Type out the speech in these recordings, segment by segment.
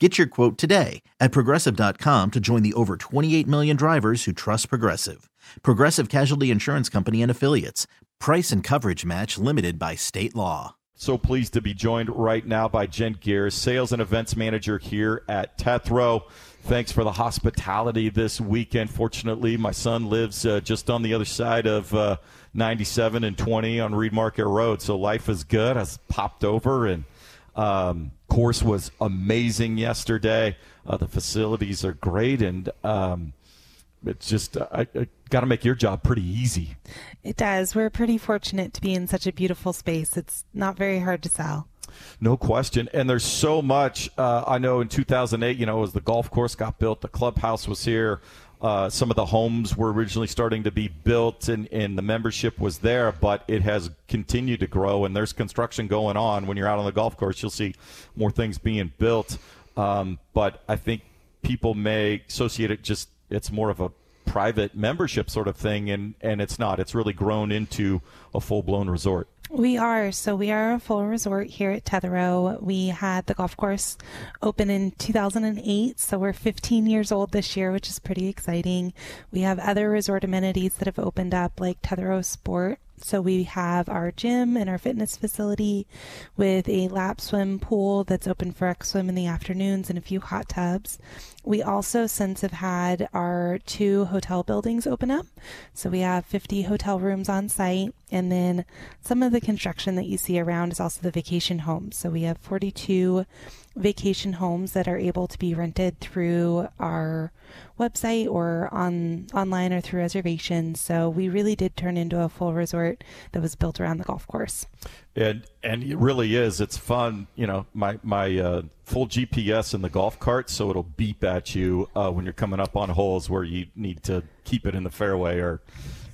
Get your quote today at progressive.com to join the over 28 million drivers who trust Progressive. Progressive Casualty Insurance Company and Affiliates. Price and coverage match limited by state law. So pleased to be joined right now by Jen Geers, Sales and Events Manager here at Tetherow. Thanks for the hospitality this weekend. Fortunately, my son lives uh, just on the other side of uh, 97 and 20 on Reed Market Road, so life is good. I popped over and um, course was amazing yesterday. Uh, the facilities are great, and um, it's just I, I got to make your job pretty easy. It does. We're pretty fortunate to be in such a beautiful space. It's not very hard to sell. No question. And there's so much. Uh, I know in 2008, you know, as the golf course got built, the clubhouse was here. Uh, some of the homes were originally starting to be built and, and the membership was there, but it has continued to grow and there's construction going on. When you're out on the golf course, you'll see more things being built. Um, but I think people may associate it just, it's more of a private membership sort of thing, and, and it's not. It's really grown into a full blown resort. We are. So we are a full resort here at Tetherow. We had the golf course open in 2008. So we're 15 years old this year, which is pretty exciting. We have other resort amenities that have opened up like Tetherow Sport so we have our gym and our fitness facility with a lap swim pool that's open for X swim in the afternoons and a few hot tubs. We also since have had our two hotel buildings open up. So we have 50 hotel rooms on site and then some of the construction that you see around is also the vacation homes. So we have 42 vacation homes that are able to be rented through our website or on online or through reservations. So we really did turn into a full resort that was built around the golf course. And and it really is. It's fun. You know, my my uh, full GPS in the golf cart, so it'll beep at you uh, when you're coming up on holes where you need to keep it in the fairway, or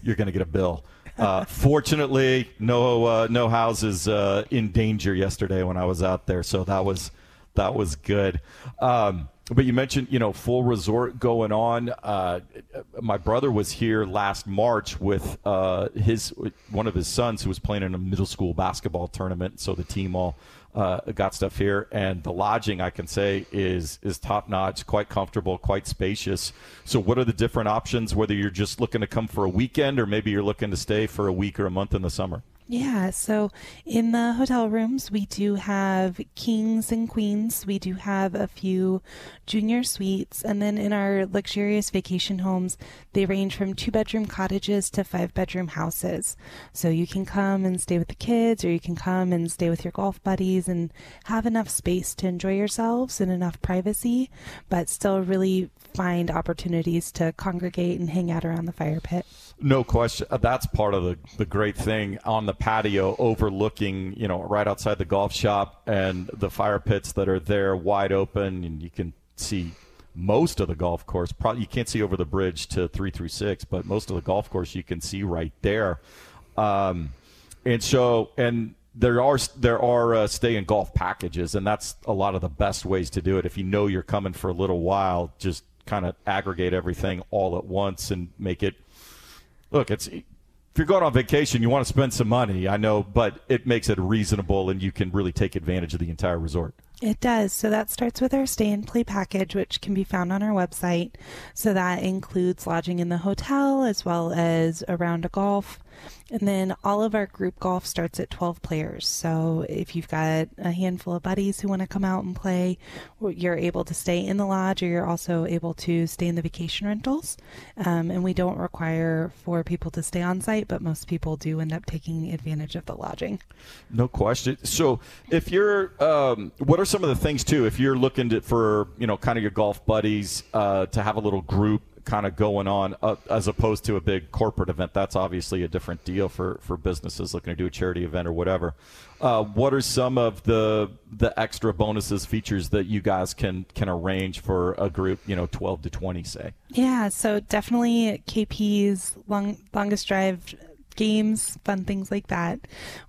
you're going to get a bill. Uh, fortunately, no uh, no houses uh, in danger yesterday when I was out there, so that was that was good. Um, but you mentioned, you know, full resort going on. Uh, my brother was here last March with uh, his one of his sons who was playing in a middle school basketball tournament. So the team all uh, got stuff here, and the lodging I can say is is top notch, quite comfortable, quite spacious. So, what are the different options? Whether you're just looking to come for a weekend, or maybe you're looking to stay for a week or a month in the summer. Yeah, so in the hotel rooms, we do have kings and queens. We do have a few junior suites. And then in our luxurious vacation homes, they range from two bedroom cottages to five bedroom houses. So you can come and stay with the kids, or you can come and stay with your golf buddies and have enough space to enjoy yourselves and enough privacy, but still really find opportunities to congregate and hang out around the fire pit. No question. Uh, that's part of the, the great thing on the patio overlooking, you know, right outside the golf shop and the fire pits that are there wide open and you can see most of the golf course. Probably you can't see over the bridge to 336, but most of the golf course you can see right there. Um, and so and there are there are uh, stay in golf packages and that's a lot of the best ways to do it. If you know you're coming for a little while, just kind of aggregate everything all at once and make it – look, it's if you're going on vacation, you want to spend some money, I know, but it makes it reasonable and you can really take advantage of the entire resort. It does. So that starts with our stay and play package, which can be found on our website. So that includes lodging in the hotel as well as around a golf And then all of our group golf starts at 12 players. So if you've got a handful of buddies who want to come out and play, you're able to stay in the lodge or you're also able to stay in the vacation rentals. Um, and we don't require for people to stay on site, but most people do end up taking advantage of the lodging. No question. So if you're, um, what are some of the things too, if you're looking to, for, you know, kind of your golf buddies uh, to have a little group kind of going on uh, as opposed to a big corporate event. That's obviously a different deal for, for businesses looking to do a charity event or whatever. Uh, what are some of the the extra bonuses features that you guys can can arrange for a group, you know, 12 to 20 say? Yeah, so definitely KP's long, longest drive games, fun things like that.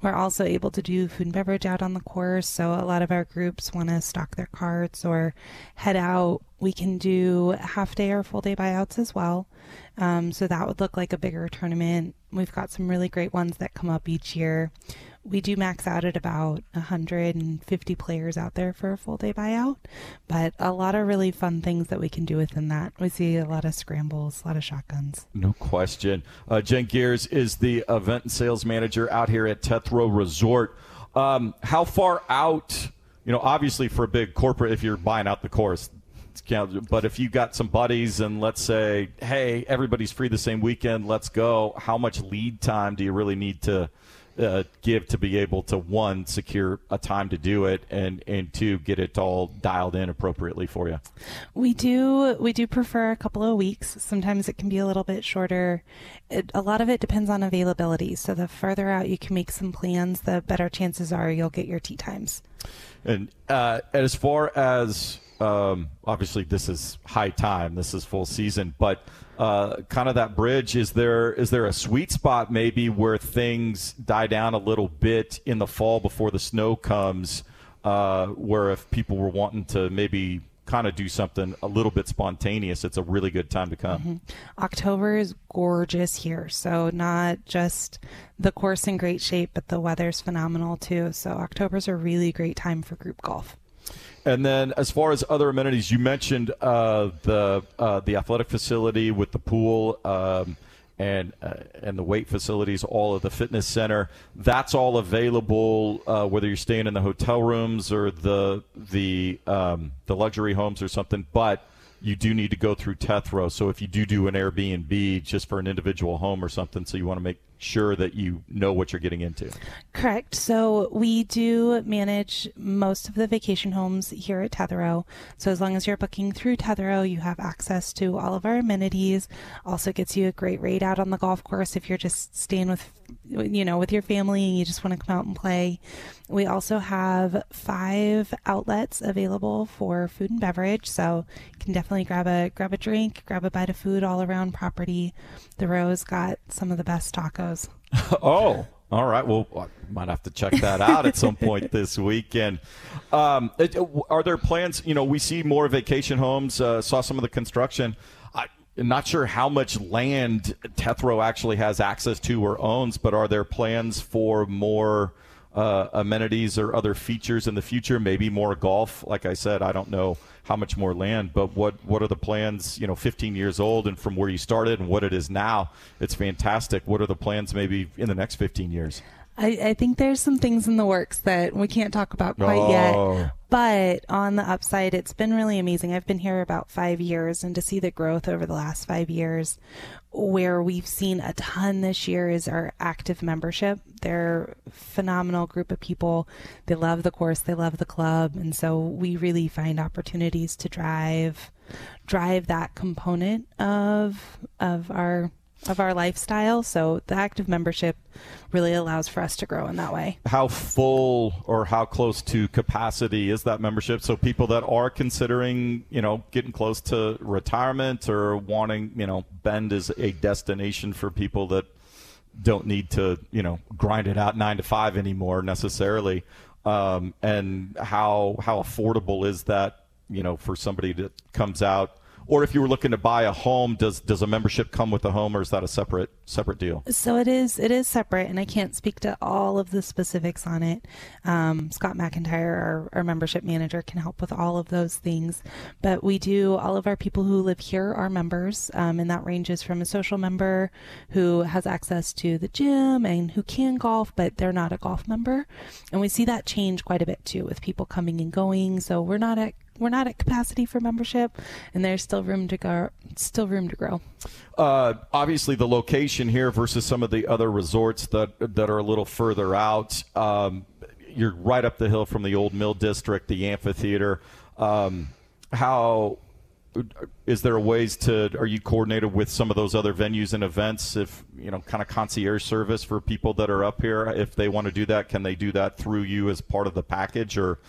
We're also able to do food and beverage out on the course. So a lot of our groups want to stock their carts or head out. We can do half day or full day buyouts as well. Um, so that would look like a bigger tournament. We've got some really great ones that come up each year we do max out at about 150 players out there for a full day buyout, but a lot of really fun things that we can do within that. We see a lot of scrambles, a lot of shotguns. No question. Uh, Jen Geers is the event and sales manager out here at Tetherow Resort. Um, how far out, you know, obviously for a big corporate, if you're buying out the course, but if you got some buddies and let's say, hey, everybody's free the same weekend, let's go. How much lead time do you really need to uh, give to be able to one secure a time to do it and and two get it all dialed in appropriately for you. We do we do prefer a couple of weeks. Sometimes it can be a little bit shorter. It, a lot of it depends on availability. So the further out you can make some plans the better chances are you'll get your tee times. And uh, as far as um, obviously this is high time this is full season but uh, kind of that bridge. Is there is there a sweet spot maybe where things die down a little bit in the fall before the snow comes, uh, where if people were wanting to maybe kind of do something a little bit spontaneous, it's a really good time to come. Mm-hmm. October is gorgeous here, so not just the course in great shape, but the weather's phenomenal too. So October's a really great time for group golf. And then, as far as other amenities, you mentioned uh, the uh, the athletic facility with the pool um, and uh, and the weight facilities, all of the fitness center. That's all available uh, whether you're staying in the hotel rooms or the the um, the luxury homes or something. But you do need to go through Tetherow. So if you do do an Airbnb just for an individual home or something, so you want to make sure that you know what you're getting into. Correct. So we do manage most of the vacation homes here at Tetherow. So as long as you're booking through Tetherow, you have access to all of our amenities. Also gets you a great rate out on the golf course if you're just staying with you know, with your family and you just want to come out and play. We also have five outlets available for food and beverage, so you can definitely grab a grab a drink, grab a bite of food all around property. The Row's got some of the best tacos. oh, all right. Well, I might have to check that out at some point this weekend. Um, are there plans? You know, we see more vacation homes. Uh, saw some of the construction I, am not sure how much land Tetherow actually has access to or owns, but are there plans for more uh, amenities or other features in the future? Maybe more golf. Like I said, I don't know how much more land, but what what are the plans? You know, 15 years old and from where you started and what it is now, it's fantastic. What are the plans maybe in the next 15 years? I, I think there's some things in the works that we can't talk about quite oh. yet. But on the upside, it's been really amazing. I've been here about five years, and to see the growth over the last five years, where we've seen a ton this year is our active membership. They're a phenomenal group of people. They love the course, they love the club, and so we really find opportunities to drive drive that component of of our of our lifestyle. So the active membership really allows for us to grow in that way. How full or how close to capacity is that membership? So people that are considering, you know, getting close to retirement or wanting, you know, Bend is a destination for people that don't need to, you know, grind it out nine to five anymore necessarily. Um, and how how affordable is that, you know, for somebody that comes out or if you were looking to buy a home, does does a membership come with a home, or is that a separate separate deal? So it is it is separate, and I can't speak to all of the specifics on it. Um, Scott McIntyre, our, our membership manager, can help with all of those things. But we do all of our people who live here are members, um, and that ranges from a social member who has access to the gym and who can golf, but they're not a golf member, and we see that change quite a bit too with people coming and going. So we're not at we're not at capacity for membership, and there's still room to go. Still room to grow. Uh, obviously, the location here versus some of the other resorts that that are a little further out. Um, you're right up the hill from the old Mill District, the amphitheater. Um, how is there ways to are you coordinated with some of those other venues and events if you know kind of concierge service for people that are up here if they want to do that can they do that through you as part of the package or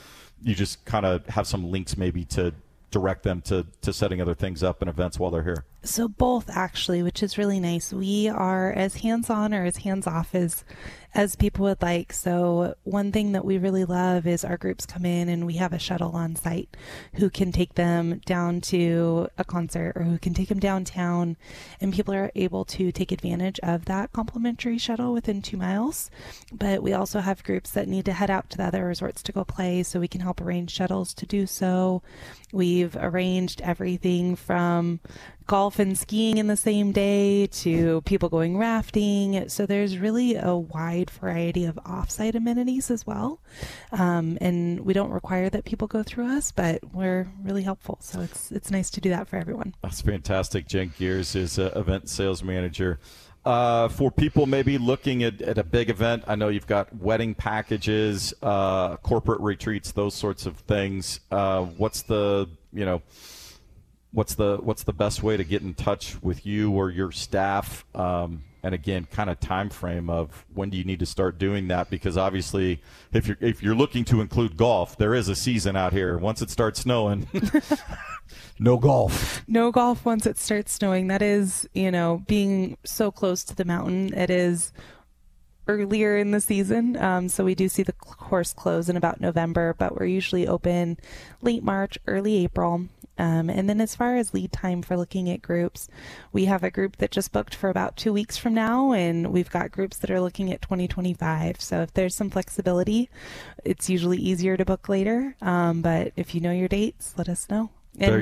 you just kind of have some links maybe to direct them to, to setting other things up and events while they're here? So both actually, which is really nice. We are as hands on or as hands off as as people would like. So one thing that we really love is our groups come in and we have a shuttle on site who can take them down to a concert or who can take them downtown and people are able to take advantage of that complimentary shuttle within two miles. But we also have groups that need to head out to the other resorts to go play so we can help arrange shuttles to do so. We've arranged everything from golf and skiing in the same day to people going rafting. So there's really a wide variety of offsite amenities as well. Um, and we don't require that people go through us, but we're really helpful. So it's it's nice to do that for everyone. That's fantastic. Jen Geers is uh, event sales manager. Uh, for people maybe looking at, at, a big event, I know you've got wedding packages, uh, corporate retreats, those sorts of things. Uh, what's the you know what's the what's the best way to get in touch with you or your staff? Um, and again kind of time frame of when do you need to start doing that? Because obviously if you're if you're looking to include golf there is a season out here. Once it starts snowing no golf. No golf once it starts snowing. That is you know being so close to the mountain it is earlier in the season. Um, so we do see the course close in about November, but we're usually open late March, early April. Um, and then as far as lead time for looking at groups, we have a group that just booked for about two weeks from now, and we've got groups that are looking at 2025. So if there's some flexibility, it's usually easier to book later. Um, but if you know your dates, let us know. And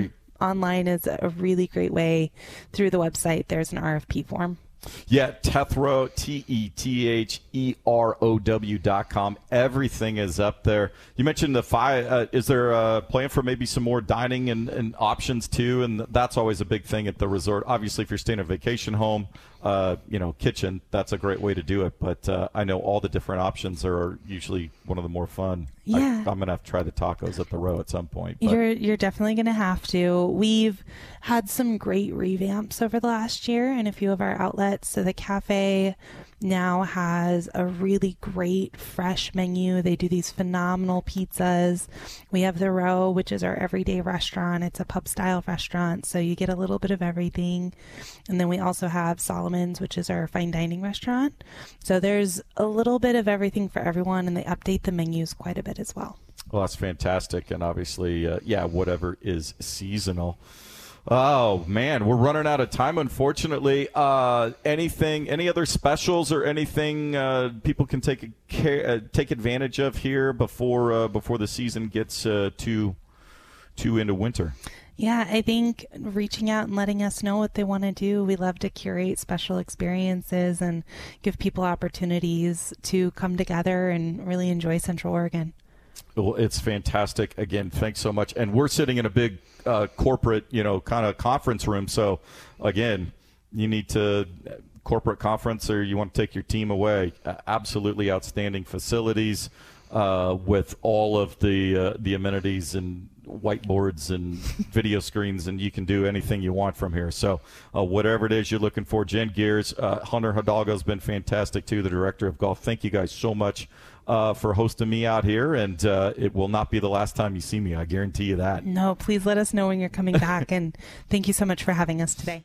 online is a really great way through the website. There's an RFP form. Yeah, Tetherow, T E T H E R O W dot com. Everything is up there. You mentioned the five. Uh, is there a plan for maybe some more dining and, and options too? And that's always a big thing at the resort. Obviously, if you're staying at a vacation home, uh, you know, kitchen, that's a great way to do it. But uh, I know all the different options are usually one of the more fun. Yeah. I, am gonna have to try the tacos at the row at some point. But. You're you're definitely gonna have to. We've had some great revamps over the last year in a few of our outlets. So the cafe now has a really great fresh menu. They do these phenomenal pizzas. We have the Row, which is our everyday restaurant. It's a pub style restaurant, so you get a little bit of everything. And then we also have Solomon's, which is our fine dining restaurant. So there's a little bit of everything for everyone, and they update the menus quite a bit as well. Well, that's fantastic. And obviously, uh, yeah, whatever is seasonal. Oh man, we're running out of time. Unfortunately, uh, anything, any other specials or anything uh, people can take uh, take advantage of here before uh, before the season gets uh, too too into winter. Yeah, I think reaching out and letting us know what they want to do. We love to curate special experiences and give people opportunities to come together and really enjoy Central Oregon. Well, it's fantastic. Again, thanks so much. And we're sitting in a big uh, corporate, you know, kind of conference room. So, again, you need to corporate conference or you want to take your team away. Uh, absolutely outstanding facilities uh, with all of the uh, the amenities and whiteboards and video screens, and you can do anything you want from here. So, uh, whatever it is you're looking for, Jen Geers, uh, Hunter Hidalgo has been fantastic too, the director of golf. Thank you guys so much uh, for hosting me out here, and uh, it will not be the last time you see me. I guarantee you that. No, please let us know when you're coming back, and thank you so much for having us today.